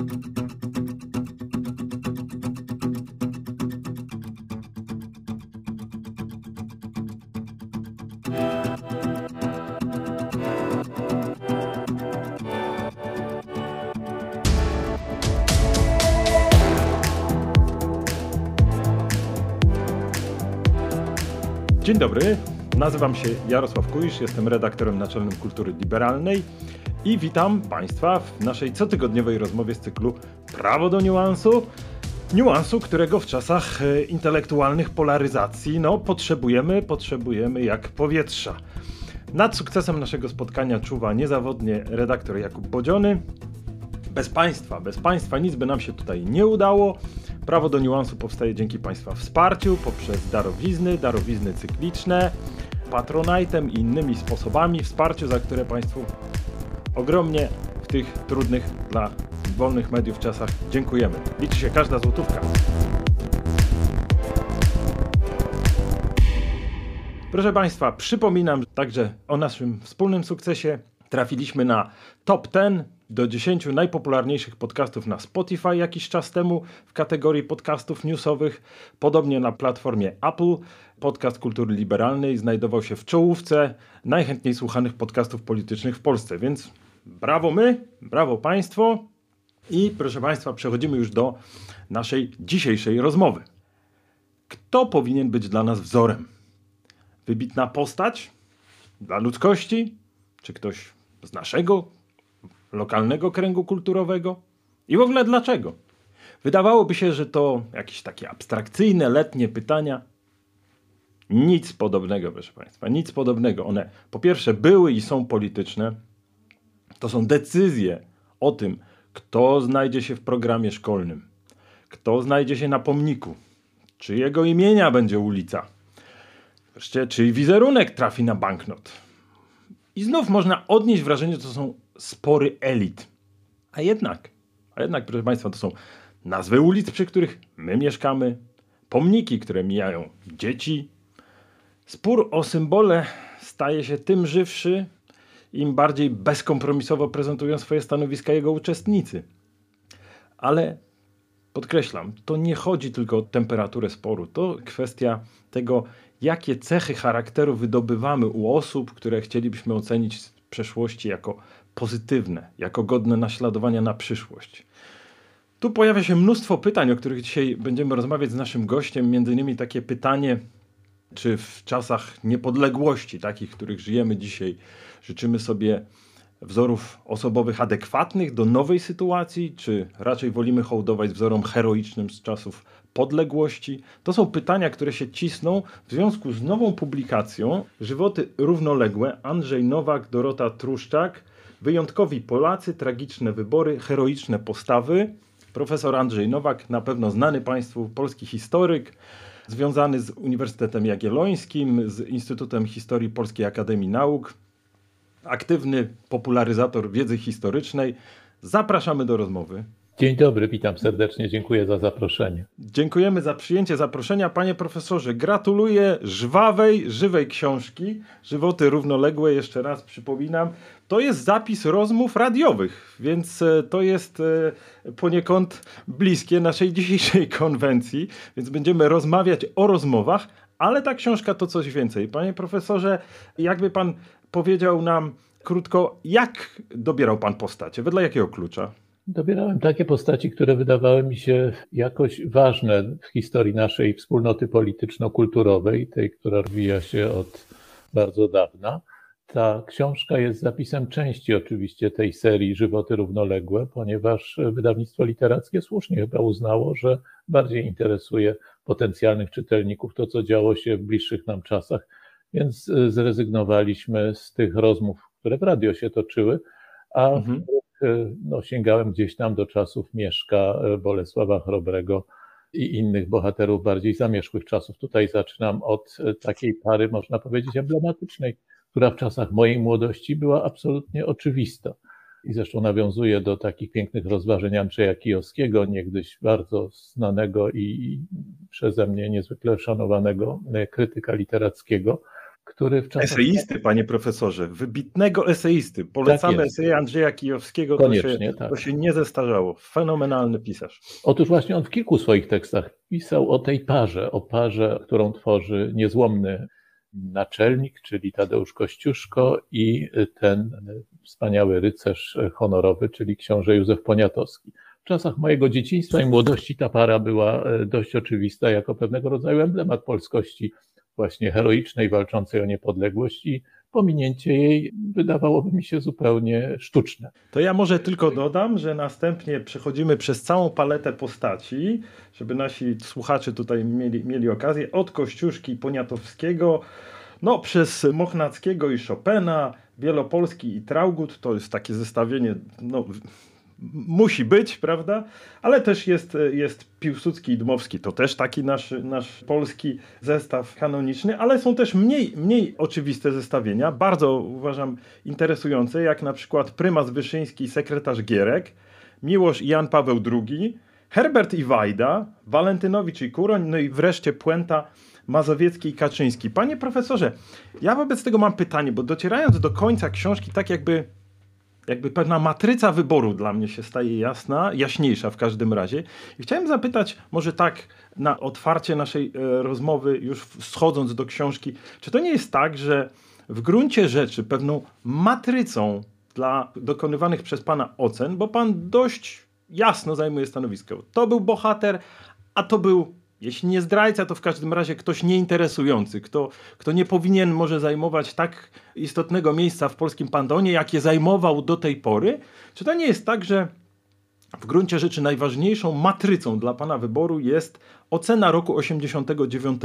Dzień dobry, nazywam się Jarosław Kujisz, jestem redaktorem naczelnym Kultury Liberalnej i witam Państwa w naszej cotygodniowej rozmowie z cyklu Prawo do niuansu. Niuansu, którego w czasach e, intelektualnych polaryzacji no, potrzebujemy, potrzebujemy jak powietrza. Nad sukcesem naszego spotkania czuwa niezawodnie redaktor Jakub Bodziony. Bez Państwa, bez Państwa nic by nam się tutaj nie udało. Prawo do niuansu powstaje dzięki Państwa wsparciu poprzez darowizny, darowizny cykliczne, patronajtem i innymi sposobami wsparciu, za które Państwu ogromnie w tych trudnych dla wolnych mediów czasach dziękujemy. Liczy się każda złotówka. Proszę Państwa, przypominam także o naszym wspólnym sukcesie. Trafiliśmy na top 10 do 10 najpopularniejszych podcastów na Spotify jakiś czas temu w kategorii podcastów newsowych. Podobnie na platformie Apple podcast kultury liberalnej znajdował się w czołówce najchętniej słuchanych podcastów politycznych w Polsce, więc brawo my, brawo Państwo. I proszę Państwa, przechodzimy już do naszej dzisiejszej rozmowy. Kto powinien być dla nas wzorem? Wybitna postać dla ludzkości? Czy ktoś z naszego lokalnego kręgu kulturowego? I w ogóle dlaczego? Wydawałoby się, że to jakieś takie abstrakcyjne, letnie pytania. Nic podobnego, proszę Państwa, nic podobnego. One po pierwsze były i są polityczne. To są decyzje o tym, kto znajdzie się w programie szkolnym, kto znajdzie się na pomniku, czy jego imienia będzie ulica, wreszcie czy wizerunek trafi na banknot. I znów można odnieść wrażenie, że to są spory elit. A jednak, a jednak, proszę Państwa, to są nazwy ulic, przy których my mieszkamy, pomniki, które mijają dzieci. Spór o symbole staje się tym żywszy, im bardziej bezkompromisowo prezentują swoje stanowiska jego uczestnicy. Ale podkreślam, to nie chodzi tylko o temperaturę sporu, to kwestia tego, jakie cechy charakteru wydobywamy u osób, które chcielibyśmy ocenić z przeszłości jako pozytywne, jako godne naśladowania na przyszłość. Tu pojawia się mnóstwo pytań, o których dzisiaj będziemy rozmawiać z naszym gościem. Między innymi takie pytanie, czy w czasach niepodległości, takich, w których żyjemy dzisiaj, życzymy sobie wzorów osobowych adekwatnych do nowej sytuacji, czy raczej wolimy hołdować wzorom heroicznym z czasów podległości? To są pytania, które się cisną w związku z nową publikacją Żywoty równoległe Andrzej Nowak, Dorota Truszczak Wyjątkowi Polacy, tragiczne wybory, heroiczne postawy. Profesor Andrzej Nowak, na pewno znany Państwu polski historyk, związany z Uniwersytetem Jagiellońskim, z Instytutem Historii Polskiej Akademii Nauk, aktywny popularyzator wiedzy historycznej. Zapraszamy do rozmowy. Dzień dobry, witam serdecznie, dziękuję za zaproszenie. Dziękujemy za przyjęcie zaproszenia. Panie profesorze, gratuluję żwawej, żywej książki. Żywoty równoległe, jeszcze raz przypominam. To jest zapis rozmów radiowych, więc e, to jest e, poniekąd bliskie naszej dzisiejszej konwencji, więc będziemy rozmawiać o rozmowach, ale ta książka to coś więcej. Panie profesorze, jakby pan powiedział nam krótko, jak dobierał pan postacie, wedle jakiego klucza? Dobierałem takie postaci, które wydawały mi się jakoś ważne w historii naszej wspólnoty polityczno-kulturowej, tej, która rozwija się od bardzo dawna. Ta książka jest zapisem części oczywiście tej serii Żywoty równoległe, ponieważ wydawnictwo literackie słusznie chyba uznało, że bardziej interesuje potencjalnych czytelników to, co działo się w bliższych nam czasach, więc zrezygnowaliśmy z tych rozmów, które w radio się toczyły, a mhm. No, sięgałem gdzieś tam do czasów Mieszka, Bolesława Chrobrego i innych bohaterów bardziej zamierzchłych czasów. Tutaj zaczynam od takiej pary, można powiedzieć, emblematycznej która w czasach mojej młodości była absolutnie oczywista. I zresztą nawiązuje do takich pięknych rozważań Andrzeja Kijowskiego, niegdyś bardzo znanego i przeze mnie niezwykle szanowanego krytyka literackiego, który w czasach... Eseisty, panie profesorze, wybitnego eseisty. Polecamy tak eseje Andrzeja Kijowskiego, Koniecznie, to się, tak. to się nie zestarzało. Fenomenalny pisarz. Otóż właśnie on w kilku swoich tekstach pisał o tej parze, o parze, którą tworzy niezłomny naczelnik, czyli Tadeusz Kościuszko i ten wspaniały rycerz honorowy, czyli książę Józef Poniatowski. W czasach mojego dzieciństwa i młodości ta para była e, dość oczywista jako pewnego rodzaju emblemat polskości, właśnie heroicznej, walczącej o niepodległość i pominięcie jej wydawałoby mi się zupełnie sztuczne. To ja może tylko dodam, że następnie przechodzimy przez całą paletę postaci, żeby nasi słuchacze tutaj mieli, mieli okazję, od Kościuszki Poniatowskiego, no przez Mochnackiego i Chopina, Wielopolski i Traugut, to jest takie zestawienie no, musi być, prawda? Ale też jest, jest Piłsudski i Dmowski, to też taki nasz, nasz polski zestaw kanoniczny, ale są też mniej, mniej oczywiste zestawienia, bardzo uważam interesujące, jak na przykład prymas Wyszyński, sekretarz Gierek, Miłosz i Jan Paweł II, Herbert i Wajda, Walentynowicz i Kuroń, no i wreszcie Puenta Mazowiecki i Kaczyński. Panie profesorze, ja wobec tego mam pytanie, bo docierając do końca książki, tak jakby jakby pewna matryca wyboru dla mnie się staje jasna, jaśniejsza w każdym razie. I chciałem zapytać, może tak na otwarcie naszej e, rozmowy, już schodząc do książki, czy to nie jest tak, że w gruncie rzeczy pewną matrycą dla dokonywanych przez pana ocen, bo pan dość jasno zajmuje stanowisko. To był bohater, a to był jeśli nie zdrajca, to w każdym razie ktoś nieinteresujący, kto, kto nie powinien może zajmować tak istotnego miejsca w polskim pandonie, jakie zajmował do tej pory. Czy to nie jest tak, że w gruncie rzeczy najważniejszą matrycą dla pana wyboru jest ocena roku 89?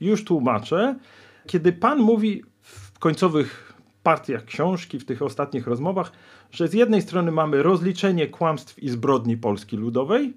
Już tłumaczę. Kiedy pan mówi w końcowych partiach książki, w tych ostatnich rozmowach, że z jednej strony mamy rozliczenie kłamstw i zbrodni Polski Ludowej,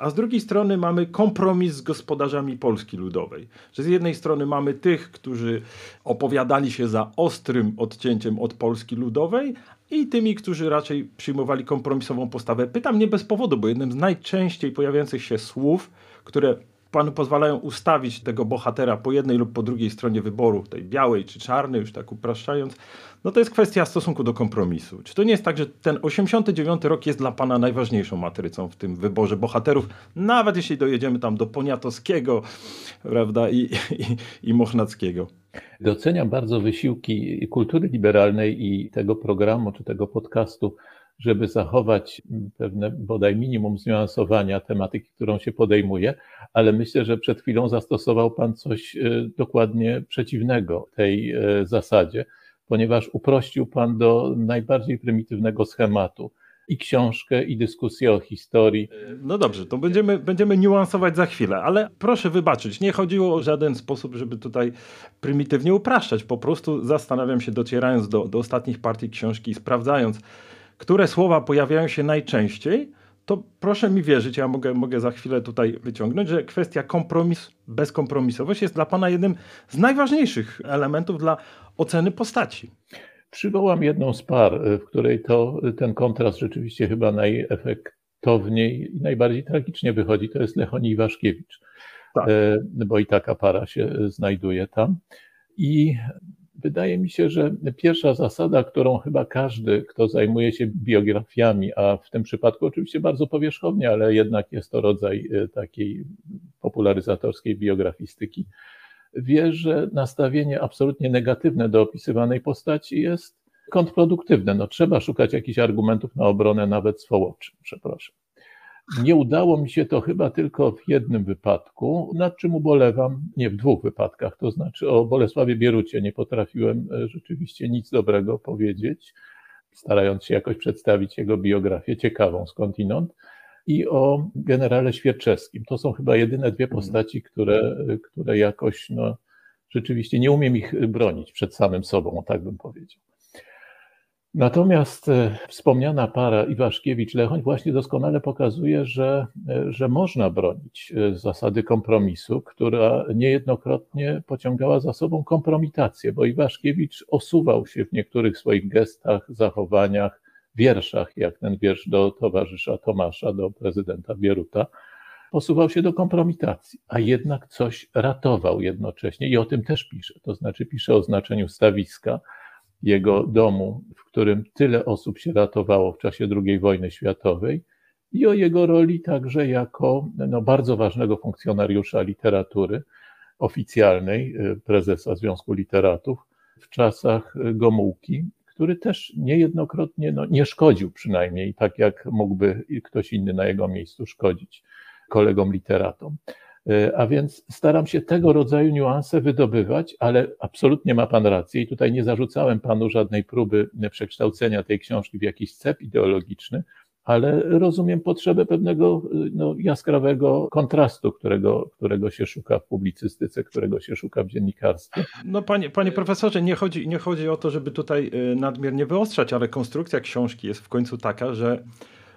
a z drugiej strony mamy kompromis z gospodarzami Polski Ludowej. Że z jednej strony mamy tych, którzy opowiadali się za ostrym odcięciem od Polski Ludowej, i tymi, którzy raczej przyjmowali kompromisową postawę. Pytam nie bez powodu, bo jednym z najczęściej pojawiających się słów, które panu pozwalają ustawić tego bohatera po jednej lub po drugiej stronie wyboru, tej białej czy czarnej, już tak upraszczając, no to jest kwestia stosunku do kompromisu. Czy to nie jest tak, że ten 89 rok jest dla pana najważniejszą matrycą w tym wyborze bohaterów, nawet jeśli dojedziemy tam do Poniatowskiego, prawda, i, i, i Mochnackiego? Doceniam bardzo wysiłki kultury liberalnej i tego programu czy tego podcastu żeby zachować pewne bodaj minimum zniuansowania tematyki, którą się podejmuje, ale myślę, że przed chwilą zastosował Pan coś e, dokładnie przeciwnego tej e, zasadzie, ponieważ uprościł Pan do najbardziej prymitywnego schematu i książkę, i dyskusję o historii. No dobrze, to będziemy, będziemy niuansować za chwilę, ale proszę wybaczyć, nie chodziło o żaden sposób, żeby tutaj prymitywnie upraszczać. Po prostu zastanawiam się, docierając do, do ostatnich partii książki i sprawdzając, które słowa pojawiają się najczęściej, to proszę mi wierzyć, ja mogę, mogę za chwilę tutaj wyciągnąć, że kwestia kompromis, bezkompromisowość jest dla Pana jednym z najważniejszych elementów dla oceny postaci. Przywołam jedną z par, w której to ten kontrast rzeczywiście chyba najefektowniej i najbardziej tragicznie wychodzi. To jest Lechonie Iwaszkiewicz, tak. E, bo i taka para się znajduje tam. I Wydaje mi się, że pierwsza zasada, którą chyba każdy, kto zajmuje się biografiami, a w tym przypadku oczywiście bardzo powierzchownie, ale jednak jest to rodzaj e, takiej popularyzatorskiej biografistyki, wie, że nastawienie absolutnie negatywne do opisywanej postaci jest kontrproduktywne. No, trzeba szukać jakichś argumentów na obronę nawet swołoczym, przepraszam. Nie udało mi się to chyba tylko w jednym wypadku, nad czym ubolewam, nie w dwóch wypadkach, to znaczy o Bolesławie Bierucie nie potrafiłem e, rzeczywiście nic dobrego powiedzieć, starając się jakoś przedstawić jego biografię ciekawą skądinąd i o generale Świerczewskim. To są chyba jedyne dwie mhm. postaci, które, które jakoś no, rzeczywiście nie umiem ich bronić przed samym sobą, tak bym powiedział. Natomiast e, wspomniana para Iwaszkiewicz-Lechoń właśnie doskonale pokazuje, że, e, że można bronić e, zasady kompromisu, która niejednokrotnie pociągała za sobą kompromitację, bo Iwaszkiewicz osuwał się w niektórych swoich gestach, zachowaniach, wierszach, jak ten wiersz do towarzysza Tomasza, do prezydenta Bieruta, posuwał się do kompromitacji, a jednak coś ratował jednocześnie i o tym też pisze. To znaczy pisze o znaczeniu stawiska, jego domu, w którym tyle osób się ratowało w czasie II wojny światowej i o jego roli także jako no, bardzo ważnego funkcjonariusza literatury oficjalnej, y, prezesa Związku Literatów w czasach Gomułki, który też niejednokrotnie no, nie szkodził przynajmniej, tak jak mógłby ktoś inny na jego miejscu szkodzić kolegom literatom. E, a więc staram się tego rodzaju niuanse wydobywać, ale absolutnie ma Pan rację i tutaj nie zarzucałem Panu żadnej próby przekształcenia tej książki w jakiś cep ideologiczny, ale rozumiem potrzebę pewnego no, jaskrawego kontrastu, którego, którego się szuka w publicystyce, którego się szuka w dziennikarstwie. No panie, panie profesorze, nie chodzi, nie chodzi o to, żeby tutaj y, nadmiernie wyostrzać, ale konstrukcja książki jest w końcu taka, że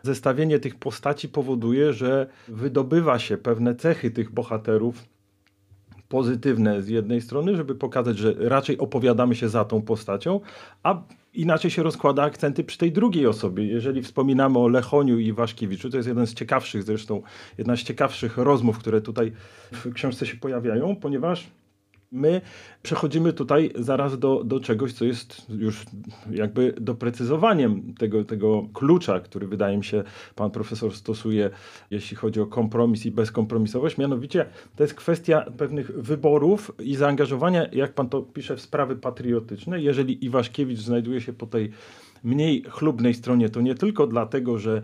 zestawienie tych postaci powoduje, że wydobywa się pewne cechy tych bohaterów pozytywne z jednej strony, żeby pokazać, że raczej opowiadamy się za tą postacią, a inaczej się rozkłada akcenty przy tej drugiej osobie. Jeżeli wspominamy o Lechoniu i Waszkiewiczu, to jest jeden z ciekawszych zresztą, jedna z ciekawszych rozmów, które tutaj w książce się pojawiają, ponieważ My przechodzimy tutaj zaraz do, do czegoś, co jest już jakby doprecyzowaniem tego, tego klucza, który wydaje mi się pan profesor stosuje, jeśli chodzi o kompromis i bezkompromisowość. Mianowicie to jest kwestia pewnych wyborów i zaangażowania, jak pan to pisze, w sprawy patriotyczne. Jeżeli Iwaszkiewicz znajduje się po tej mniej chlubnej stronie, to nie tylko dlatego, że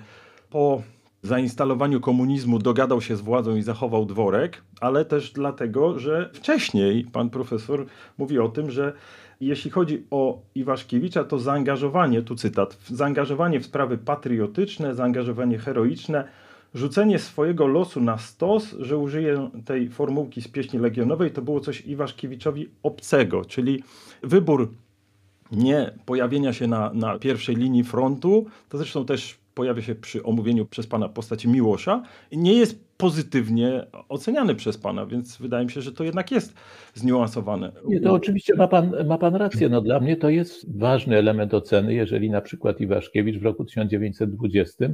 po zainstalowaniu komunizmu dogadał się z władzą i zachował dworek, ale też dlatego, że wcześniej pan profesor mówi o tym, że jeśli chodzi o Iwaszkiewicza, to zaangażowanie, tu cytat, zaangażowanie w sprawy patriotyczne, zaangażowanie heroiczne, rzucenie swojego losu na stos, że użyję tej formułki z pieśni legionowej, to było coś Iwaszkiewiczowi obcego, czyli wybór nie pojawienia się na, na pierwszej linii frontu, to zresztą też pojawia się przy omówieniu przez pana postaci Miłosza, nie jest pozytywnie oceniany przez pana, więc wydaje mi się, że to jednak jest zniuansowane. Nie, to oczywiście ma pan, ma pan rację. No, dla mnie to jest ważny element oceny, jeżeli na przykład Iwaszkiewicz w roku 1920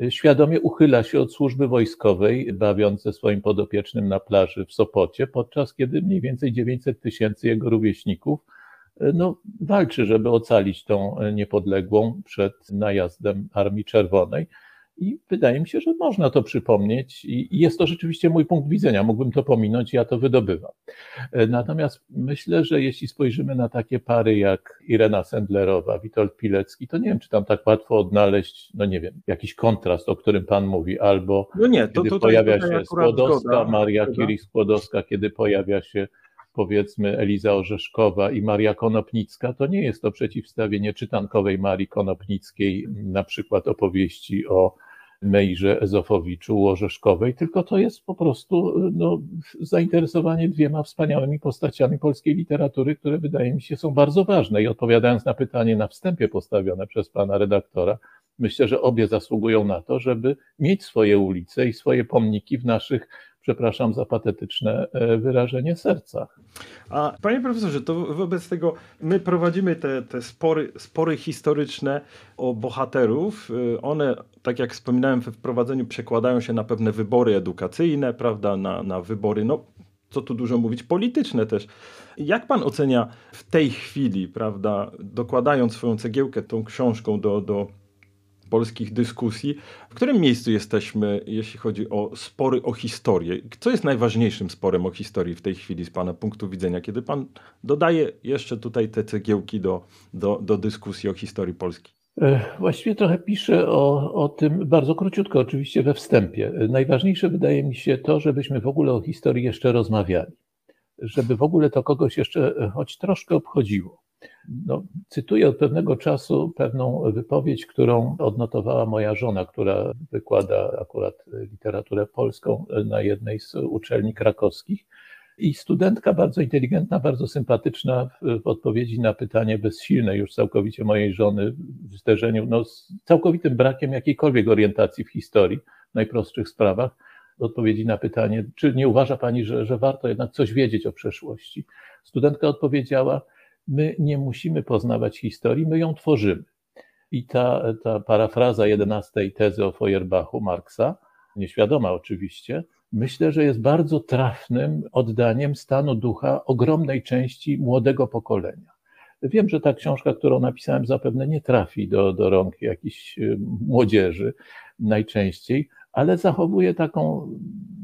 y, świadomie uchyla się od służby wojskowej, bawiąc ze swoim podopiecznym na plaży w Sopocie, podczas kiedy mniej więcej 900 tysięcy jego rówieśników no, walczy, żeby ocalić tą niepodległą przed najazdem Armii Czerwonej. I wydaje mi się, że można to przypomnieć, i jest to rzeczywiście mój punkt widzenia. Mógłbym to pominąć, ja to wydobywam. Natomiast myślę, że jeśli spojrzymy na takie pary jak Irena Sendlerowa, Witold Pilecki, to nie wiem, czy tam tak łatwo odnaleźć, no nie wiem, jakiś kontrast, o którym Pan mówi, albo no nie, to, kiedy to, to pojawia się Skłodowska, Maria Curie-Skłodowska, kiedy pojawia się powiedzmy Eliza Orzeszkowa i Maria Konopnicka, to nie jest to przeciwstawienie czytankowej Marii Konopnickiej, na przykład opowieści o Mejrze Ezofowiczu Orzeszkowej, tylko to jest po prostu no, zainteresowanie dwiema wspaniałymi postaciami polskiej literatury, które wydaje mi się są bardzo ważne. I odpowiadając na pytanie na wstępie postawione przez pana redaktora, myślę, że obie zasługują na to, żeby mieć swoje ulice i swoje pomniki w naszych przepraszam za patetyczne e, wyrażenie, sercach. A panie profesorze, to wobec tego my prowadzimy te, te spory, spory historyczne o bohaterów. E, one, tak jak wspominałem we wprowadzeniu, przekładają się na pewne wybory edukacyjne, prawda, na, na wybory, no co tu dużo mówić, polityczne też. Jak pan ocenia w tej chwili, prawda, dokładając swoją cegiełkę tą książką do, do polskich dyskusji. W którym miejscu jesteśmy, jeśli chodzi o spory o historię? Co jest najważniejszym sporem o historii w tej chwili z Pana punktu widzenia, kiedy Pan dodaje jeszcze tutaj te cegiełki do, do, do dyskusji o historii Polski? E, właściwie trochę piszę o, o tym bardzo króciutko, oczywiście we wstępie. Najważniejsze wydaje mi się to, żebyśmy w ogóle o historii jeszcze rozmawiali, żeby w ogóle to kogoś jeszcze choć troszkę obchodziło. No, cytuję od pewnego czasu pewną wypowiedź, którą odnotowała moja żona, która wykłada akurat literaturę polską na jednej z uczelni krakowskich. I studentka bardzo inteligentna, bardzo sympatyczna w, odpowiedzi na pytanie bezsilne już całkowicie mojej żony w zderzeniu no, z całkowitym brakiem jakiejkolwiek orientacji w historii, w najprostszych sprawach, odpowiedzi na pytanie, czy nie uważa Pani, że, że warto jednak coś wiedzieć o przeszłości. Studentka odpowiedziała, My nie musimy poznawać historii, my ją tworzymy. I ta, ta parafraza jedenastej tezy o Feuerbachu Marksa, nieświadoma oczywiście, myślę, że jest bardzo trafnym oddaniem stanu ducha ogromnej części młodego pokolenia. Wiem, że ta książka, którą napisałem, zapewne nie trafi do, do rąk jakiejś y, młodzieży najczęściej, ale zachowuję taką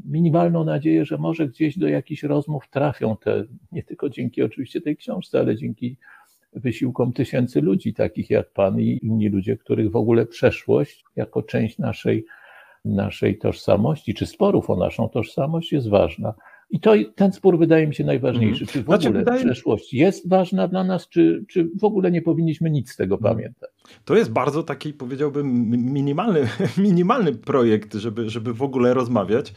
minimalną nadzieję, że może gdzieś do jakichś rozmów trafią te, nie tylko dzięki oczywiście tej książce, ale dzięki wysiłkom tysięcy ludzi, takich jak Pan i inni ludzie, których w ogóle przeszłość jako część naszej, naszej tożsamości, czy sporów o naszą tożsamość jest ważna. I to, ten spór wydaje mi się najważniejszy. Czy w znaczy, ogóle wydaje... przeszłość jest ważna dla nas, czy, czy w ogóle nie powinniśmy nic z tego hmm. pamiętać? To jest bardzo taki, powiedziałbym, minimalny, minimalny projekt, żeby, żeby w ogóle rozmawiać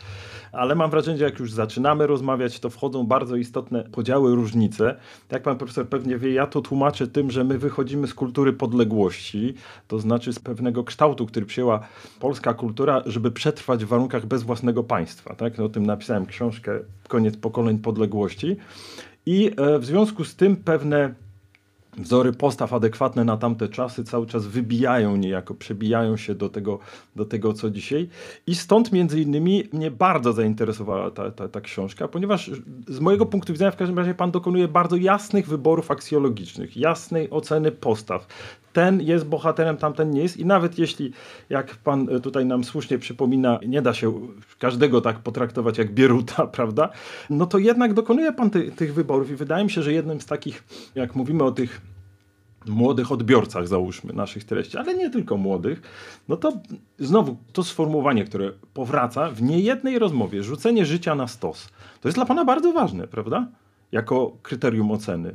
ale mam wrażenie, że jak już zaczynamy rozmawiać, to wchodzą bardzo istotne podziały, różnice. Jak pan profesor pewnie wie, ja to tłumaczę tym, że my wychodzimy z kultury podległości, to znaczy z pewnego kształtu, który przyjęła polska kultura, żeby przetrwać w warunkach bez własnego państwa. Tak? No, o tym napisałem książkę Koniec pokoleń podległości. I e, w związku z tym pewne wzory postaw adekwatne na tamte czasy cały czas wybijają niejako, przebijają się do tego, do tego co dzisiaj. I stąd między innymi mnie bardzo zainteresowała ta, ta, ta książka, ponieważ z mojego punktu widzenia w każdym razie pan dokonuje bardzo jasnych wyborów aksjologicznych, jasnej oceny postaw. Ten jest bohaterem, tamten nie jest i nawet jeśli, jak pan tutaj nam słusznie przypomina, nie da się każdego tak potraktować jak Bieruta, prawda? No to jednak dokonuje pan ty, tych wyborów i wydaje mi się, że jednym z takich, jak mówimy o tych młodych odbiorcach, załóżmy, naszych treści, ale nie tylko młodych, no to znowu to sformułowanie, które powraca w niejednej rozmowie, rzucenie życia na stos, to jest dla Pana bardzo ważne, prawda? Jako kryterium oceny.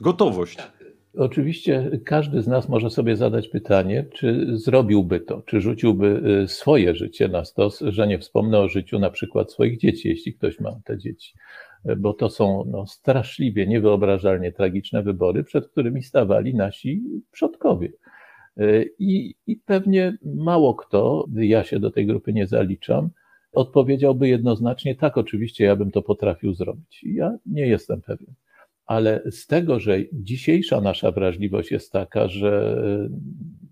Gotowość. Tak. Oczywiście każdy z nas może sobie zadać pytanie, czy zrobiłby to, czy rzuciłby y, swoje życie na stos, że nie wspomnę o życiu na przykład swoich dzieci, jeśli ktoś ma te dzieci bo to są no, straszliwie, niewyobrażalnie tragiczne wybory, przed którymi stawali nasi przodkowie. I, I pewnie mało kto, ja się do tej grupy nie zaliczam, odpowiedziałby jednoznacznie tak, oczywiście ja bym to potrafił zrobić. Ja nie jestem pewien. Ale z tego, że dzisiejsza nasza wrażliwość jest taka, że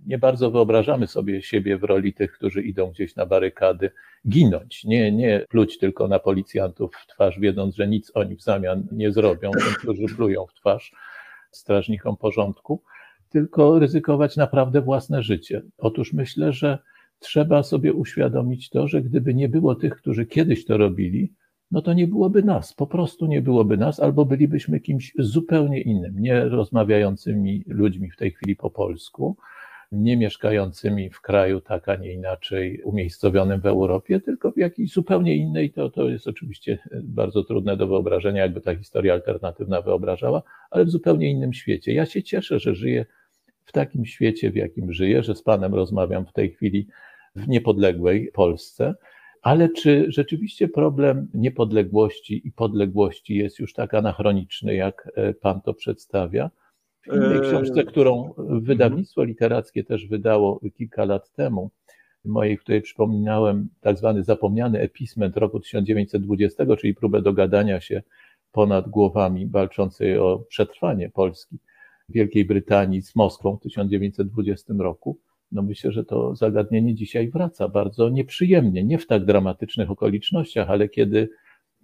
nie bardzo wyobrażamy sobie siebie w roli tych, którzy idą gdzieś na barykady, ginąć, nie, nie pluć tylko na policjantów w twarz, wiedząc, że nic oni w zamian nie zrobią, tym, którzy plują w twarz strażnikom porządku, tylko ryzykować naprawdę własne życie. Otóż myślę, że trzeba sobie uświadomić to, że gdyby nie było tych, którzy kiedyś to robili, no to nie byłoby nas, po prostu nie byłoby nas, albo bylibyśmy kimś zupełnie innym, nie rozmawiającymi ludźmi w tej chwili po polsku, nie mieszkającymi w kraju tak, a nie inaczej umiejscowionym w Europie, tylko w jakiejś zupełnie innej, to, to jest oczywiście bardzo trudne do wyobrażenia, jakby ta historia alternatywna wyobrażała, ale w zupełnie innym świecie. Ja się cieszę, że żyję w takim świecie, w jakim żyję, że z Panem rozmawiam w tej chwili w niepodległej Polsce. Ale czy rzeczywiście problem niepodległości i podległości jest już tak anachroniczny, jak e, Pan to przedstawia? W innej eee, książce, którą mhm. wydawnictwo literackie też wydało kilka lat temu, mojej, w której przypominałem tak zwany zapomniany episment roku 1920, czyli próbę dogadania się ponad głowami walczącej o przetrwanie Polski Wielkiej Brytanii z Moskwą w 1920 roku. No myślę, że to zagadnienie dzisiaj wraca bardzo nieprzyjemnie, nie w tak dramatycznych okolicznościach, ale kiedy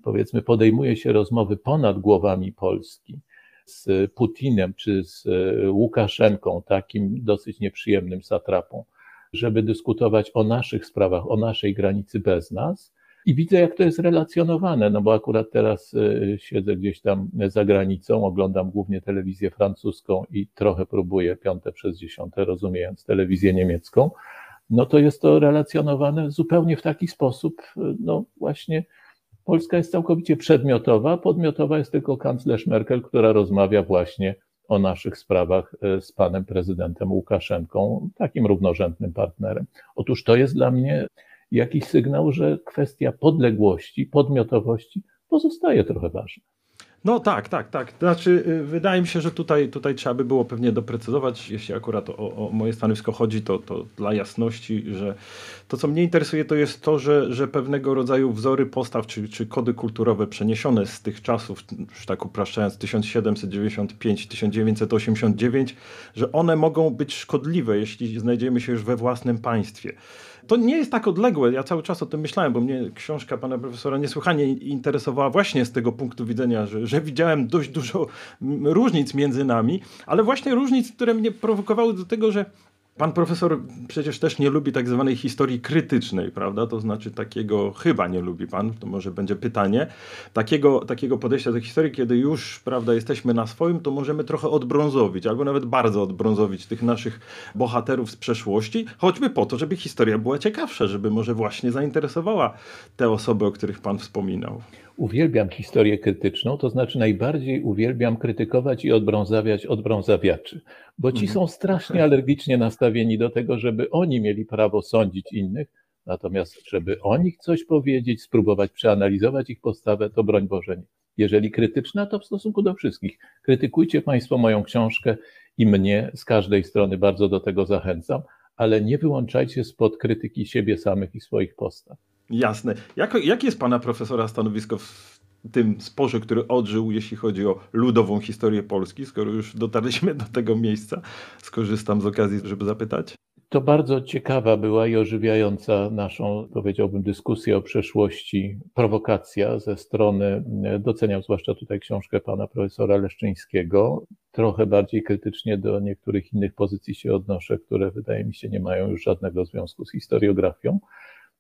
powiedzmy podejmuje się rozmowy ponad głowami Polski, z Putinem czy z e, Łukaszenką, takim dosyć nieprzyjemnym satrapą, żeby dyskutować o naszych sprawach, o naszej granicy bez nas. I widzę, jak to jest relacjonowane, no bo akurat teraz e, siedzę gdzieś tam za granicą, oglądam głównie telewizję francuską i trochę próbuję piąte przez dziesiąte, rozumiejąc telewizję niemiecką. No to jest to relacjonowane zupełnie w taki sposób, e, no właśnie Polska jest całkowicie przedmiotowa, podmiotowa jest tylko kanclerz Merkel, która rozmawia właśnie o naszych sprawach e, z panem prezydentem Łukaszenką, takim równorzędnym partnerem. Otóż to jest dla mnie jakiś sygnał, że kwestia podległości, podmiotowości pozostaje trochę ważna. No tak, tak, tak. Znaczy, y, wydaje mi się, że tutaj, tutaj trzeba by było pewnie doprecyzować, jeśli akurat o, o moje stanowisko chodzi, to, to dla jasności, że to, co mnie interesuje, to jest to, że, że pewnego rodzaju wzory postaw czy, czy kody kulturowe przeniesione z tych czasów, już tak upraszczając, 1795-1989, że one mogą być szkodliwe, jeśli znajdziemy się już we własnym państwie. To nie jest tak odległe, ja cały czas o tym myślałem, bo mnie książka pana profesora niesłychanie interesowała właśnie z tego punktu widzenia, że, że widziałem dość dużo różnic między nami, ale właśnie różnic, które mnie prowokowały do tego, że Pan profesor przecież też nie lubi tak zwanej historii krytycznej, prawda? To znaczy takiego, chyba nie lubi pan, to może będzie pytanie, takiego, takiego podejścia do historii, kiedy już, prawda, jesteśmy na swoim, to możemy trochę odbrązowić, albo nawet bardzo odbrązowić tych naszych bohaterów z przeszłości, choćby po to, żeby historia była ciekawsza, żeby może właśnie zainteresowała te osoby, o których pan wspominał uwielbiam historię krytyczną, to znaczy najbardziej uwielbiam krytykować i odbrązawiać odbrązawiaczy, bo ci mhm. są strasznie alergicznie nastawieni do tego, żeby oni mieli prawo sądzić innych, natomiast żeby o nich coś powiedzieć, spróbować przeanalizować ich postawę, to broń Boże nie. Jeżeli krytyczna, to w stosunku do wszystkich. Krytykujcie Państwo moją książkę i mnie z każdej strony bardzo do tego zachęcam, ale nie wyłączajcie spod krytyki siebie samych i swoich postaw. Jasne. Jak, jakie jest pana profesora stanowisko w tym sporze, który odżył, jeśli chodzi o ludową historię Polski, skoro już dotarliśmy do tego miejsca? Skorzystam z okazji, żeby zapytać. To bardzo ciekawa była i ożywiająca naszą, powiedziałbym, dyskusję o przeszłości, prowokacja ze strony, doceniam zwłaszcza tutaj książkę pana profesora Leszczyńskiego. Trochę bardziej krytycznie do niektórych innych pozycji się odnoszę, które wydaje mi się nie mają już żadnego związku z historiografią.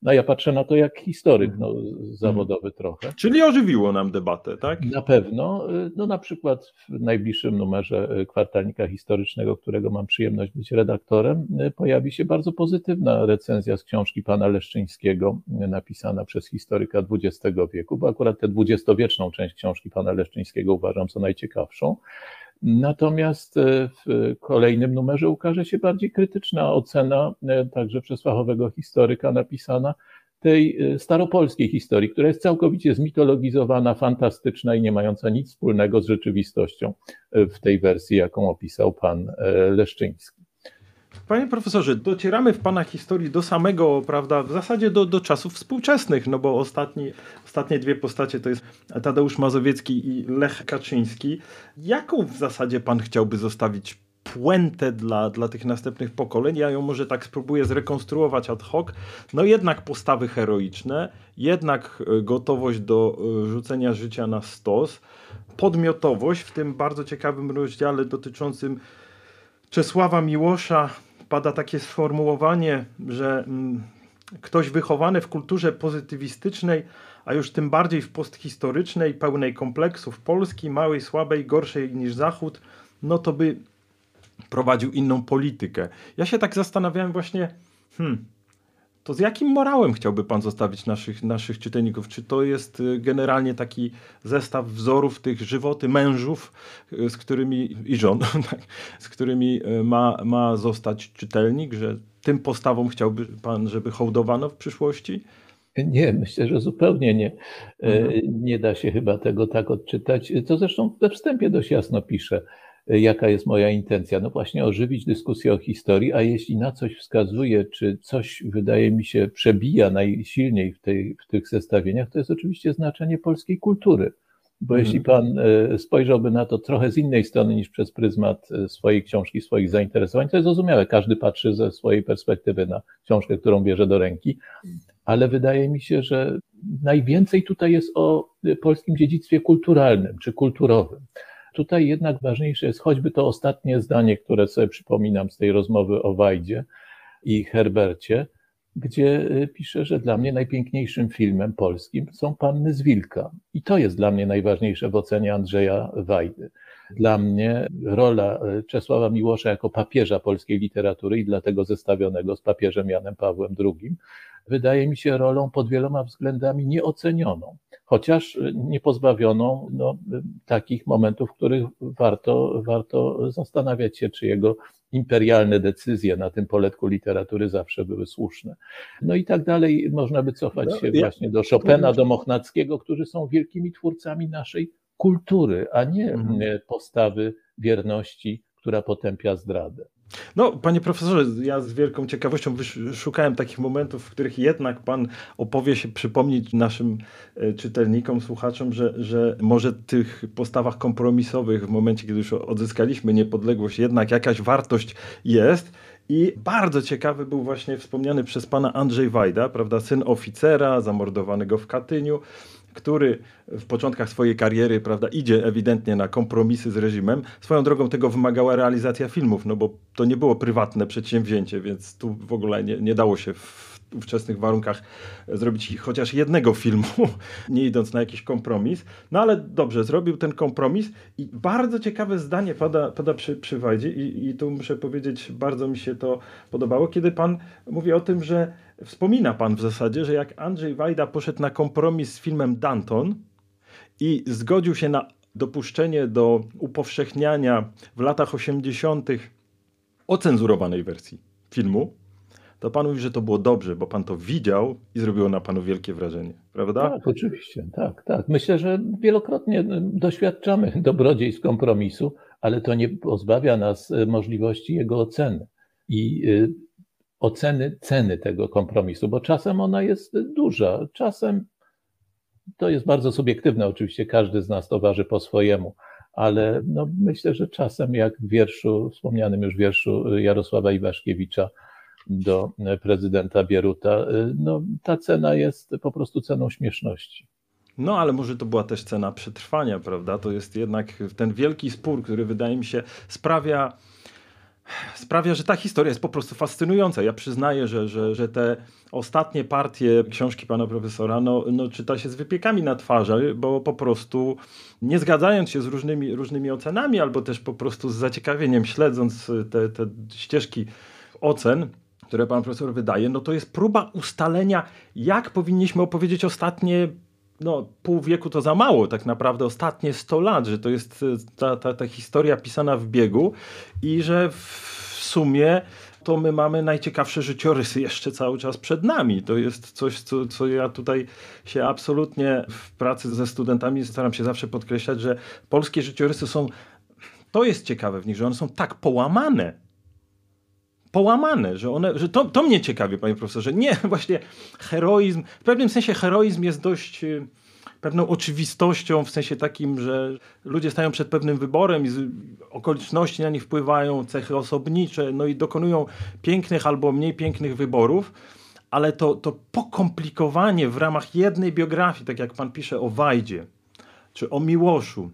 No ja patrzę na to jak historyk no, zawodowy trochę. Czyli ożywiło nam debatę, tak? Na pewno. No na przykład w najbliższym numerze kwartalnika historycznego, którego mam przyjemność być redaktorem, pojawi się bardzo pozytywna recenzja z książki pana Leszczyńskiego, napisana przez historyka XX wieku, bo akurat tę dwudziestowieczną część książki pana Leszczyńskiego uważam za najciekawszą. Natomiast e, w kolejnym numerze ukaże się bardziej krytyczna ocena, e, także przez fachowego historyka napisana, tej e, staropolskiej historii, która jest całkowicie zmitologizowana, fantastyczna i nie mająca nic wspólnego z rzeczywistością w tej wersji, jaką opisał pan Leszczyński. Panie profesorze, docieramy w Pana historii do samego, prawda, w zasadzie do, do czasów współczesnych, no bo ostatni, ostatnie dwie postacie to jest Tadeusz Mazowiecki i Lech Kaczyński. Jaką w zasadzie Pan chciałby zostawić puentę dla, dla tych następnych pokoleń? Ja ją może tak spróbuję zrekonstruować ad hoc. No jednak postawy heroiczne, jednak e, gotowość do e, rzucenia życia na stos, podmiotowość w tym bardzo ciekawym rozdziale dotyczącym Czesława Miłosza, pada takie sformułowanie, że mm, ktoś wychowany w kulturze pozytywistycznej, a już tym bardziej w posthistorycznej, pełnej kompleksów Polski, małej, słabej, gorszej niż Zachód, no to by prowadził inną politykę. Ja się tak zastanawiałem właśnie, hmm, to z jakim morałem chciałby Pan zostawić naszych, naszych czytelników? Czy to jest y, generalnie taki zestaw wzorów tych żywoty mężów, y, z którymi i żon, tak, z którymi y, ma, ma zostać czytelnik, że tym postawom chciałby Pan, żeby hołdowano w przyszłości? Nie, myślę, że zupełnie nie. E, mhm. Nie da się chyba tego tak odczytać. To zresztą we wstępie dość jasno pisze jaka jest moja intencja. No właśnie ożywić dyskusję o historii, a jeśli na coś wskazuje, czy coś wydaje mi się przebija najsilniej w, tej, w tych zestawieniach, to jest oczywiście znaczenie polskiej kultury. Bo mhm. jeśli pan e, spojrzałby na to trochę z innej strony niż przez pryzmat e, swojej książki, swoich zainteresowań, to jest zrozumiałe. Każdy patrzy ze swojej perspektywy na książkę, którą bierze do ręki, ale wydaje mi się, że najwięcej tutaj jest o polskim dziedzictwie kulturalnym czy kulturowym. Tutaj jednak ważniejsze jest choćby to ostatnie zdanie, które sobie przypominam z tej rozmowy o Wajdzie i Herbercie, gdzie y, pisze, że dla mnie najpiękniejszym filmem polskim są Panny z Wilka. I to jest dla mnie najważniejsze w ocenie Andrzeja Wajdy. Dla mnie rola y, Czesława Miłosza jako papieża polskiej literatury i dlatego zestawionego z papieżem Janem Pawłem II wydaje mi się rolą pod wieloma względami nieocenioną chociaż nie pozbawioną no, takich momentów, w których warto, warto zastanawiać się, czy jego imperialne decyzje na tym poletku literatury zawsze były słuszne. No i tak dalej, można by cofać no, się właśnie do Chopina, do Mochnackiego, którzy są wielkimi twórcami naszej kultury, a nie mhm. postawy wierności, która potępia zdradę. No, panie profesorze, ja z wielką ciekawością szukałem takich momentów, w których jednak pan opowie się, przypomnieć naszym e, czytelnikom, słuchaczom, że, że może tych postawach kompromisowych w momencie, kiedy już odzyskaliśmy niepodległość, jednak jakaś wartość jest. I bardzo ciekawy był właśnie wspomniany przez pana Andrzej Wajda, prawda, syn oficera zamordowanego w Katyniu, który w początkach swojej kariery, prawda, idzie ewidentnie na kompromisy z reżimem. Swoją drogą tego wymagała realizacja filmów, no bo to nie było prywatne przedsięwzięcie, więc tu w ogóle nie, nie dało się w ówczesnych warunkach zrobić chociaż jednego filmu, nie idąc na jakiś kompromis. No ale dobrze, zrobił ten kompromis i bardzo ciekawe zdanie pada, pada przy, przy Wajdzie i, i tu muszę powiedzieć, bardzo mi się to podobało, kiedy pan mówi o tym, że wspomina pan w zasadzie, że jak Andrzej Wajda poszedł na kompromis z filmem Danton i zgodził się na dopuszczenie do upowszechniania w latach 80. ocenzurowanej wersji filmu, to pan mówi, że to było dobrze, bo pan to widział i zrobiło na panu wielkie wrażenie, prawda? Tak, oczywiście, tak, tak. Myślę, że wielokrotnie doświadczamy dobrodziejstw kompromisu, ale to nie pozbawia nas e, możliwości jego oceny i e, oceny ceny tego kompromisu, bo czasem ona jest duża, czasem to jest bardzo subiektywne, oczywiście każdy z nas to waży po swojemu, ale no myślę, że czasem jak w wierszu, wspomnianym już wierszu Jarosława Iwaszkiewicza, do prezydenta Bieruta, no, ta cena jest po prostu ceną śmieszności. No, ale może to była też cena przetrwania, prawda? To jest jednak ten wielki spór, który wydaje mi się sprawia, sprawia, że ta historia jest po prostu fascynująca. Ja przyznaję, że, że, że te ostatnie partie książki pana profesora no, no, czyta się z wypiekami na twarzy, bo po prostu nie zgadzając się z różnymi, różnymi ocenami, albo też po prostu z zaciekawieniem śledząc te, te ścieżki ocen, które pan profesor wydaje, no to jest próba ustalenia, jak powinniśmy opowiedzieć ostatnie no, pół wieku to za mało, tak naprawdę ostatnie 100 lat, że to jest e, ta, ta, ta historia pisana w biegu i że w sumie to my mamy najciekawsze życiorysy jeszcze cały czas przed nami. To jest coś, co, co ja tutaj się absolutnie w pracy ze studentami staram się zawsze podkreślać, że polskie życiorysy są, to jest ciekawe w nich, że one są tak połamane, połamane, że one, że to, to mnie ciekawi, panie profesorze. Nie, właśnie heroizm, w pewnym sensie heroizm jest dość y, pewną oczywistością, w sensie takim, że ludzie stają przed pewnym wyborem i okoliczności na nich wpływają, cechy osobnicze, no i dokonują pięknych albo mniej pięknych wyborów, ale to, to pokomplikowanie w ramach jednej biografii, tak jak pan pisze o Wajdzie, czy o Miłoszu,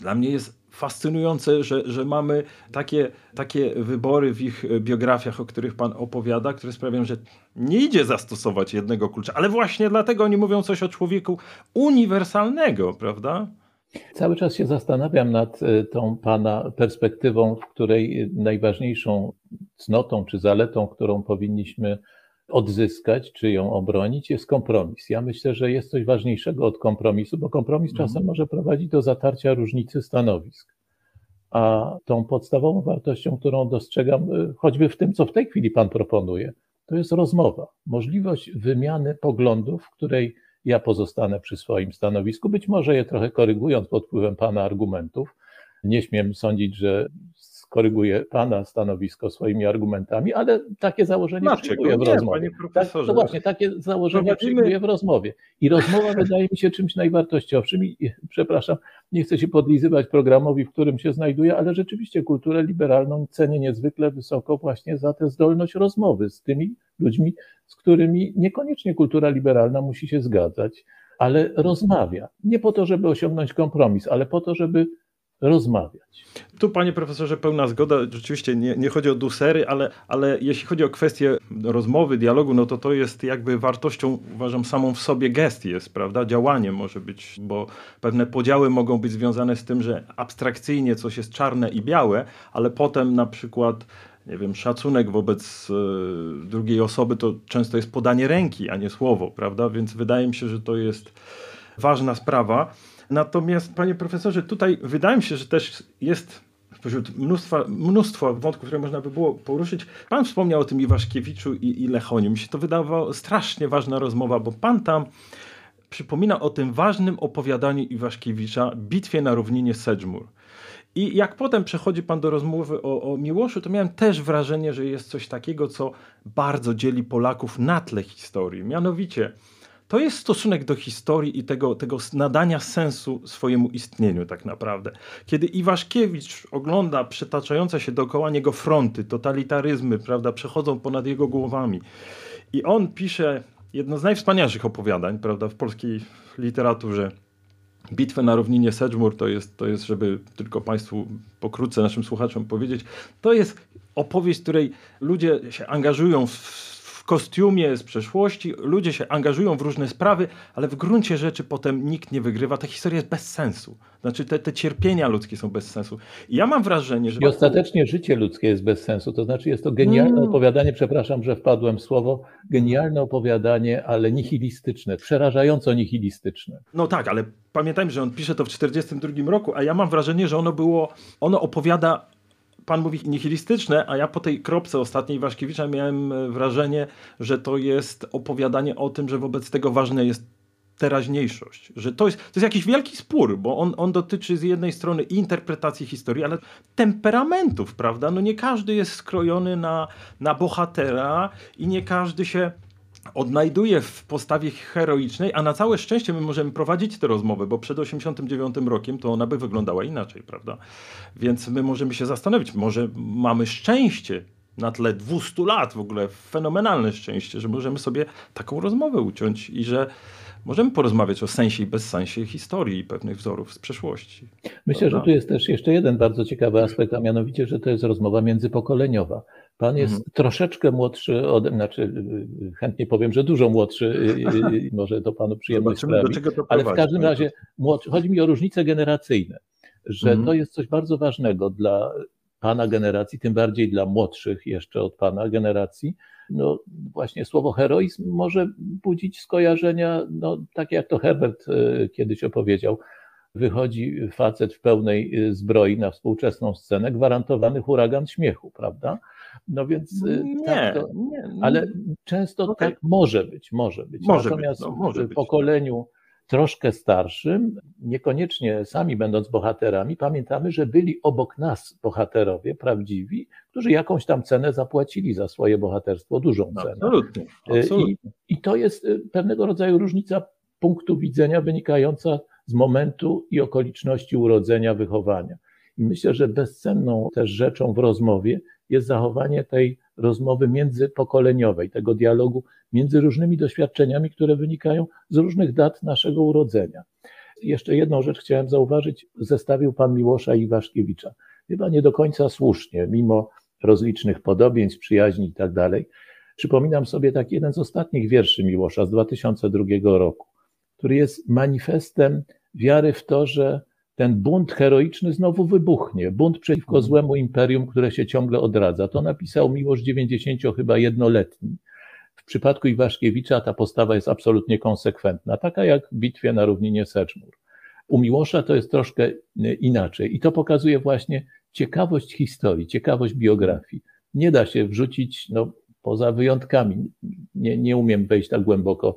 dla mnie jest fascynujące, że, że mamy takie, takie wybory w ich biografiach, o których Pan opowiada, które sprawiają, że nie idzie zastosować jednego klucza, ale właśnie dlatego oni mówią coś o człowieku uniwersalnego, prawda? Cały czas się zastanawiam nad e, tą Pana perspektywą, w której najważniejszą cnotą czy zaletą, którą powinniśmy odzyskać, czy ją obronić, jest kompromis. Ja myślę, że jest coś ważniejszego od kompromisu, bo kompromis mhm. czasem może prowadzić do zatarcia różnicy stanowisk. A tą podstawową wartością, którą dostrzegam, y, choćby w tym, co w tej chwili Pan proponuje, to jest rozmowa. Możliwość wymiany poglądów, w której ja pozostanę przy swoim stanowisku, być może je trochę korygując pod wpływem Pana argumentów. Nie śmiem sądzić, że koryguje Pana stanowisko swoimi argumentami, ale takie założenie Dlaczego? przyjmuję w rozmowie. Tak, to właśnie, takie założenie Prowadzimy... przyjmuję w rozmowie. I rozmowa wydaje mi się czymś najwartościowszym i przepraszam, nie chcę się podlizywać programowi, w którym się znajduję, ale rzeczywiście kulturę liberalną cenię niezwykle wysoko właśnie za tę zdolność rozmowy z tymi ludźmi, z którymi niekoniecznie kultura liberalna musi się zgadzać, ale rozmawia. Nie po to, żeby osiągnąć kompromis, ale po to, żeby rozmawiać. Tu, panie profesorze, pełna zgoda. Rzeczywiście nie, nie chodzi o dusery, ale, ale jeśli chodzi o kwestię rozmowy, dialogu, no to to jest jakby wartością, uważam, samą w sobie gest jest, prawda? Działanie może być, bo pewne podziały mogą być związane z tym, że abstrakcyjnie coś jest czarne i białe, ale potem na przykład nie wiem, szacunek wobec y, drugiej osoby to często jest podanie ręki, a nie słowo, prawda? Więc wydaje mi się, że to jest ważna sprawa. Natomiast, panie profesorze, tutaj wydaje mi się, że też jest spośród mnóstwa, mnóstwo wątków, które można by było poruszyć. Pan wspomniał o tym Iwaszkiewiczu i, i Lechoniu. Mi się to wydawało strasznie ważna rozmowa, bo pan tam przypomina o tym ważnym opowiadaniu Iwaszkiewicza, bitwie na równinie Sedżmur. I jak potem przechodzi pan do rozmowy o, o Miłoszu, to miałem też wrażenie, że jest coś takiego, co bardzo dzieli Polaków na tle historii. Mianowicie to jest stosunek do historii i tego, tego nadania sensu swojemu istnieniu tak naprawdę. Kiedy Iwaszkiewicz ogląda przetaczające się dookoła niego fronty, totalitaryzmy, prawda, przechodzą ponad jego głowami i on pisze jedno z najwspanialszych opowiadań, prawda, w polskiej literaturze, Bitwę na równinie Sedgemoor to jest, to jest, żeby tylko Państwu pokrótce naszym słuchaczom powiedzieć, to jest opowieść, której ludzie się angażują w w kostiumie z przeszłości, ludzie się angażują w różne sprawy, ale w gruncie rzeczy potem nikt nie wygrywa. Ta historia jest bez sensu. Znaczy te, te cierpienia ludzkie są bez sensu. I ja mam wrażenie, że... I ostatecznie życie ludzkie jest bez sensu. To znaczy jest to genialne mm. opowiadanie, przepraszam, że wpadłem w słowo, genialne opowiadanie, ale nihilistyczne, przerażająco nihilistyczne. No tak, ale pamiętajmy, że on pisze to w 1942 roku, a ja mam wrażenie, że ono było, ono opowiada pan mówi nihilistyczne, a ja po tej kropce ostatniej Waszkiewicza miałem e, wrażenie, że to jest opowiadanie o tym, że wobec tego ważne jest teraźniejszość. Że to jest, to jest jakiś wielki spór, bo on, on dotyczy z jednej strony interpretacji historii, ale temperamentów, prawda? No nie każdy jest skrojony na, na bohatera i nie każdy się odnajduje w postawie heroicznej, a na całe szczęście my możemy prowadzić tę rozmowę, bo przed 89 rokiem to ona by wyglądała inaczej, prawda? Więc my możemy się zastanowić, może mamy szczęście na tle 200 lat w ogóle, fenomenalne szczęście, że możemy sobie taką rozmowę uciąć i że możemy porozmawiać o sensie i bezsensie historii i pewnych wzorów z przeszłości. Myślę, prawda? że tu jest też jeszcze jeden bardzo ciekawy aspekt, a mianowicie, że to jest rozmowa międzypokoleniowa. Pan jest mhm. troszeczkę młodszy ode mnie, znaczy chętnie powiem, że dużo młodszy, y, y, y, może to panu przyjemność sprawi, ale w każdym razie młodszy. chodzi mi o różnice generacyjne, że mhm. to jest coś bardzo ważnego dla pana generacji, tym bardziej dla młodszych jeszcze od pana generacji. No właśnie słowo heroizm może budzić skojarzenia, no takie jak to Herbert kiedyś opowiedział, wychodzi facet w pełnej zbroi na współczesną scenę, gwarantowany huragan śmiechu, prawda? No więc y, nie, tak to, nie, ale często okay. tak może być, może być. Może Natomiast być, no, może w być. pokoleniu troszkę starszym, niekoniecznie sami będąc bohaterami, pamiętamy, że byli obok nas bohaterowie prawdziwi, którzy jakąś tam cenę zapłacili za swoje bohaterstwo, dużą cenę. Absolutnie. Y, absolutnie. I, I to jest y, pewnego rodzaju różnica punktu widzenia wynikająca z momentu i okoliczności urodzenia, wychowania. I myślę, że bezcenną też rzeczą w rozmowie jest zachowanie tej rozmowy międzypokoleniowej, tego dialogu między różnymi doświadczeniami, które wynikają z różnych dat naszego urodzenia. Jeszcze jedną rzecz chciałem zauważyć. Zestawił pan Miłosza i Waszkiewicza. Chyba nie do końca słusznie, mimo rozlicznych podobieństw, przyjaźni i tak dalej. Przypominam sobie taki jeden z ostatnich wierszy Miłosza z 2002 roku, który jest manifestem wiary w to, że ten bunt heroiczny znowu wybuchnie. Bunt przeciwko mhm. złemu imperium, które się ciągle odradza. To napisał Miłosz 90 chyba jednoletni. W przypadku Iwaszkiewicza ta postawa jest absolutnie konsekwentna, taka jak w bitwie na równinie Sedgemoor. U Miłosza to jest troszkę y, inaczej i to pokazuje właśnie ciekawość historii, ciekawość biografii. Nie da się wrzucić, no, poza wyjątkami, nie, nie umiem wejść tak głęboko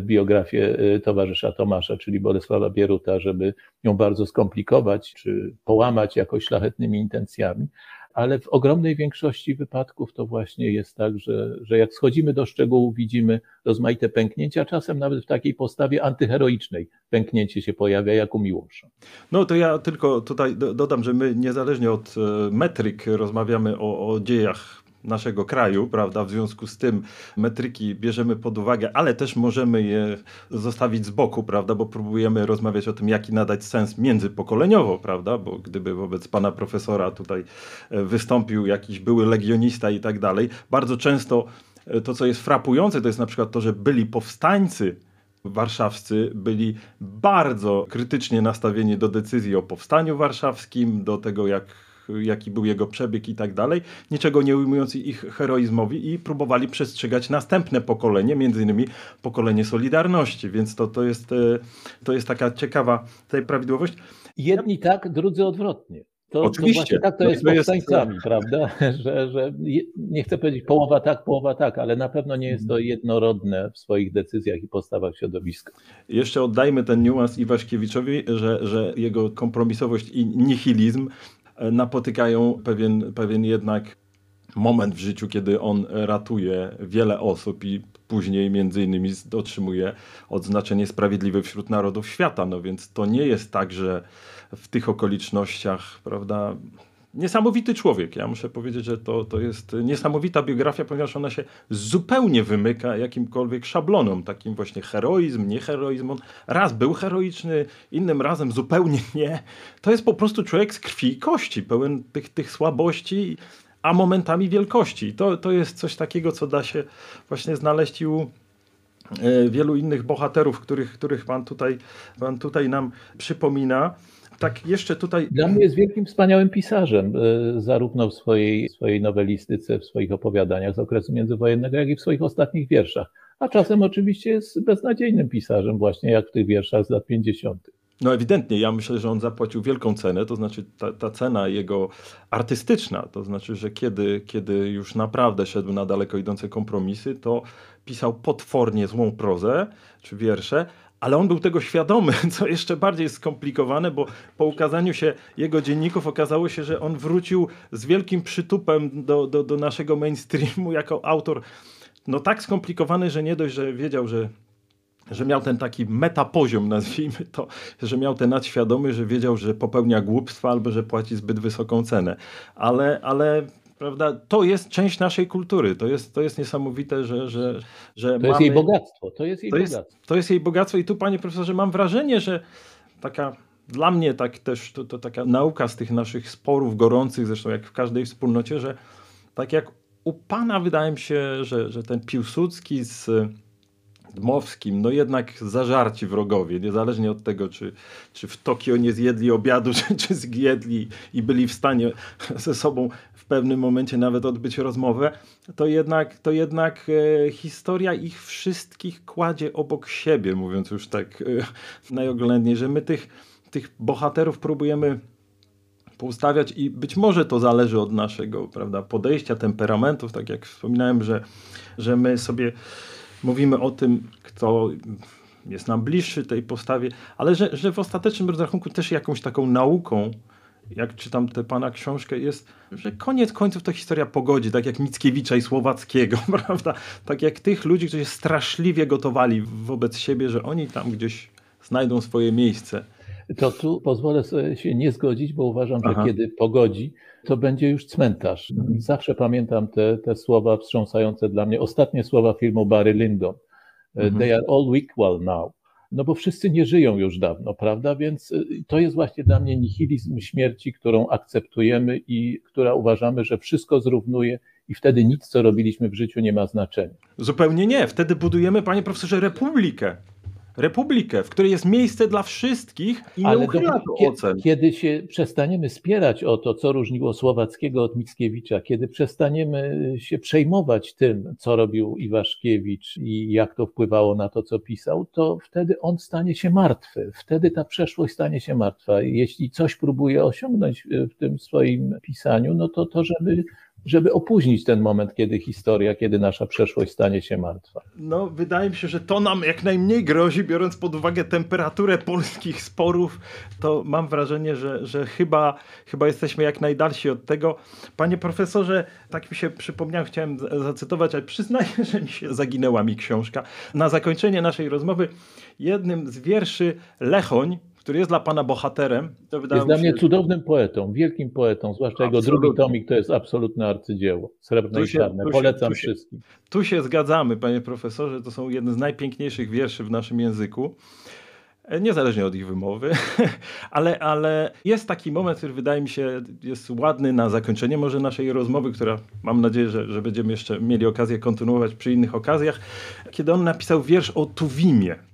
biografię y, towarzysza Tomasza, czyli Bolesława Bieruta, żeby ją bardzo skomplikować czy połamać jakoś szlachetnymi intencjami. Ale w ogromnej większości wypadków to właśnie jest tak, że, że jak schodzimy do szczegółów, widzimy rozmaite pęknięcia, czasem nawet w takiej postawie antyheroicznej pęknięcie się pojawia, jak u Miłosza. No to ja tylko tutaj dodam, że my niezależnie od e, metryk rozmawiamy o, o dziejach naszego kraju, prawda? W związku z tym metryki bierzemy pod uwagę, ale też możemy je zostawić z boku, prawda? Bo próbujemy rozmawiać o tym, jaki nadać sens międzypokoleniowo, prawda? Bo gdyby wobec pana profesora tutaj e, wystąpił jakiś były legionista i tak dalej, bardzo często e, to, co jest frapujące, to jest na przykład to, że byli powstańcy warszawscy byli bardzo krytycznie nastawieni do decyzji o powstaniu warszawskim, do tego jak jaki był jego przebieg i tak dalej, niczego nie ujmując ich heroizmowi i próbowali przestrzegać następne pokolenie, między innymi pokolenie Solidarności, więc to, to, jest, e, to jest taka ciekawa tutaj prawidłowość. Jedni tak, drudzy odwrotnie. To, Oczywiście. To tak to no jest z powstańcami, jest... prawda? Że, że nie chcę powiedzieć połowa tak, połowa tak, ale na pewno nie jest to mhm. jednorodne w swoich decyzjach i postawach środowiska. Jeszcze oddajmy ten niuans Iwaszkiewiczowi, że, że jego kompromisowość i nihilizm napotykają pewien, pewien jednak moment w życiu, kiedy on ratuje wiele osób i później między innymi otrzymuje odznaczenie Sprawiedliwy wśród Narodów Świata. No więc to nie jest tak, że w tych okolicznościach, prawda, niesamowity człowiek. Ja muszę powiedzieć, że to, to jest niesamowita biografia, ponieważ ona się zupełnie wymyka jakimkolwiek szablonom, takim właśnie heroizm, nie heroizm. On raz był heroiczny, innym razem zupełnie nie. To jest po prostu człowiek z krwi i kości, pełen tych, tych słabości, a momentami wielkości. To, to jest coś takiego, co da się właśnie znaleźć u e, wielu innych bohaterów, których, których pan, tutaj, pan tutaj nam przypomina tak jeszcze tutaj. Dla mnie jest wielkim, wspaniałym pisarzem, e, zarówno w swojej, swojej nowelistyce, w swoich opowiadaniach z okresu międzywojennego, jak i w swoich ostatnich wierszach. A czasem oczywiście jest beznadziejnym pisarzem, właśnie jak w tych wierszach z lat 50. No ewidentnie, ja myślę, że on zapłacił wielką cenę, to znaczy ta, ta, cena jego artystyczna, to znaczy, że kiedy, kiedy już naprawdę szedł na daleko idące kompromisy, to pisał potwornie złą prozę czy wiersze, ale on był tego świadomy, co jeszcze bardziej skomplikowane, bo po ukazaniu się jego dzienników okazało się, że on wrócił z wielkim przytupem do, do, do naszego mainstreamu jako autor no tak skomplikowany, że nie dość, że wiedział, że że miał ten taki metapoziom, nazwijmy to, że miał ten nadświadomy, że wiedział, że popełnia głupstwa albo że płaci zbyt wysoką cenę. Ale, ale prawda, to jest część naszej kultury. To jest, to jest niesamowite, że. że, że to mamy... jest jej bogactwo. To jest jej to bogactwo. Jest, to jest jej bogactwo, i tu, panie profesorze, mam wrażenie, że taka. Dla mnie tak też to, to taka nauka z tych naszych sporów gorących, zresztą jak w każdej wspólnocie, że tak jak u pana wydaje mi się, że, że ten Piłsudski z Dmowskim, no jednak zażarci wrogowie, niezależnie od tego, czy, czy w Tokio nie zjedli obiadu, czy, czy zjedli i byli w stanie ze sobą w pewnym momencie nawet odbyć rozmowę, to jednak, to jednak e, historia ich wszystkich kładzie obok siebie, mówiąc już tak e, najoględniej, że my tych, tych bohaterów próbujemy poustawiać i być może to zależy od naszego prawda, podejścia, temperamentów, tak jak wspominałem, że, że my sobie mówimy o tym, kto jest nam bliższy tej postawie, ale że, że w ostatecznym rozrachunku też jakąś taką nauką, jak czytam tę pana książkę, jest, że koniec końców to historia pogodzi, tak jak Mickiewicza i Słowackiego, prawda? Tak jak tych ludzi, którzy straszliwie gotowali wobec siebie, że oni tam gdzieś znajdą swoje miejsce. To tu pozwolę sobie się nie zgodzić, bo uważam, Aha. że kiedy pogodzi, to będzie już cmentarz. Zawsze pamiętam te, te słowa wstrząsające dla mnie, ostatnie słowa filmu Barry Lyndon. Mhm. They are all equal now. No bo wszyscy nie żyją już dawno, prawda? Więc y, to jest właśnie dla mnie nihilizm śmierci, którą akceptujemy i która uważamy, że wszystko zrównuje i wtedy nic, co robiliśmy w życiu, nie ma znaczenia. Zupełnie nie. Wtedy budujemy, panie profesorze, republikę republikę, w której jest miejsce dla wszystkich i Ale nie uchyla to ocen. Kiedy się przestaniemy spierać o to, co różniło Słowackiego od Mickiewicza, kiedy przestaniemy się przejmować tym, co robił Iwaszkiewicz i jak to wpływało na to, co pisał, to wtedy on stanie się martwy. Wtedy ta przeszłość stanie się martwa. Jeśli coś próbuje osiągnąć w tym swoim pisaniu, no to to, żeby żeby opóźnić ten moment, kiedy historia, kiedy nasza przeszłość stanie się martwa. No, wydaje mi się, że to nam jak najmniej grozi, biorąc pod uwagę temperaturę polskich sporów, to mam wrażenie, że, że chyba, chyba jesteśmy jak najdalsi od tego. Panie profesorze, tak mi się przypomniał, chciałem zacytować, ale przyznaję, że mi się zaginęła mi książka. Na zakończenie naszej rozmowy jednym z wierszy Lechoń, który jest dla pana bohaterem. To jest dla mnie cudownym poetą, wielkim poetą, zwłaszcza Absolutnie. jego drugi tomik to jest absolutne arcydzieło. Srebrne się, i czarne. Polecam tu się, wszystkim. Tu się zgadzamy, panie profesorze, to są jedne z najpiękniejszych wierszy w naszym języku. E, niezależnie od ich wymowy, ale, ale jest taki moment, który wydaje mi się jest ładny na zakończenie może naszej rozmowy, która mam nadzieję, że, że będziemy jeszcze mieli okazję kontynuować przy innych okazjach, kiedy on napisał wiersz o Tuwimie.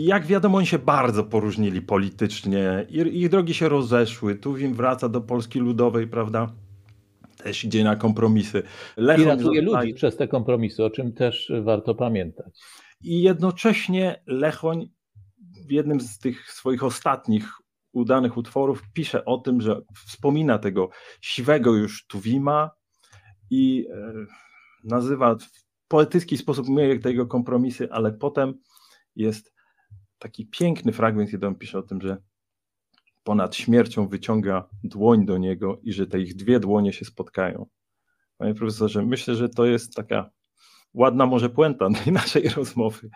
Jak wiadomo, oni się bardzo poróżnili politycznie. Ich drogi się rozeszły. Tuwim wraca do Polski Ludowej, prawda? Też idzie na kompromisy. Lechoń I ratuje zostaje... ludzi przez te kompromisy, o czym też warto pamiętać. I jednocześnie Lechoń w jednym z tych swoich ostatnich udanych utworów pisze o tym, że wspomina tego siwego już Tuwima i e, nazywa w poetycki sposób tego kompromisy, ale potem jest taki piękny fragment, kiedy on pisze o tym, że ponad śmiercią wyciąga dłoń do niego i że te ich dwie dłonie się spotkają. Panie profesorze, myślę, że to jest taka ładna może puenta naszej rozmowy.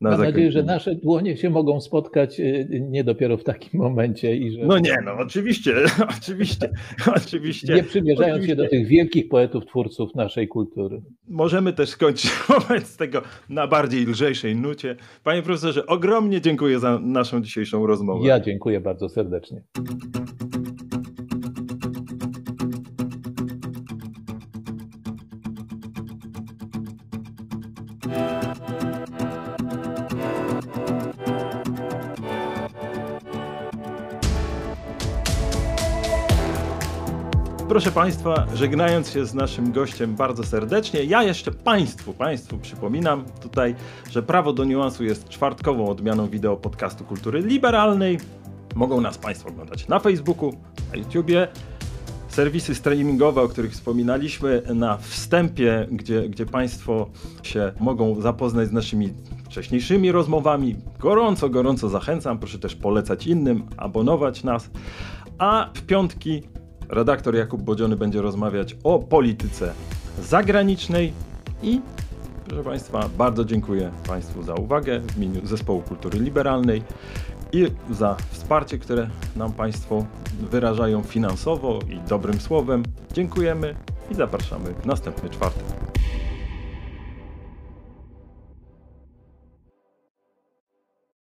Na Mam nadzieję, że nasze dłonie się mogą spotkać y, nie dopiero w takim momencie. I że... No nie, no oczywiście, oczywiście, oczywiście. Nie przymierzając oczywiście. się do tych wielkich poetów, twórców naszej kultury. Możemy też skończyć wobec tego na bardziej lżejszej nucie. Panie profesorze, ogromnie dziękuję za naszą dzisiejszą rozmowę. Ja dziękuję bardzo serdecznie. Proszę Państwa, żegnając się z naszym gościem bardzo serdecznie, ja jeszcze Państwu, Państwu przypominam tutaj, że Prawo do Niuansu jest czwartkową odmianą wideo podcastu kultury liberalnej. Mogą nas Państwo oglądać na Facebooku, na YouTubie, serwisy streamingowe, o których wspominaliśmy na wstępie, gdzie, gdzie Państwo się mogą zapoznać z naszymi wcześniejszymi rozmowami. Gorąco, gorąco zachęcam. Proszę też polecać innym, abonować nas. A w piątki redaktor Jakub Bodziony będzie rozmawiać o polityce zagranicznej i proszę Państwa, bardzo dziękuję Państwu za uwagę w imieniu Zespołu Kultury Liberalnej i za wsparcie, które nam Państwo wyrażają finansowo i dobrym słowem. Dziękujemy i zapraszamy w następny czwartek.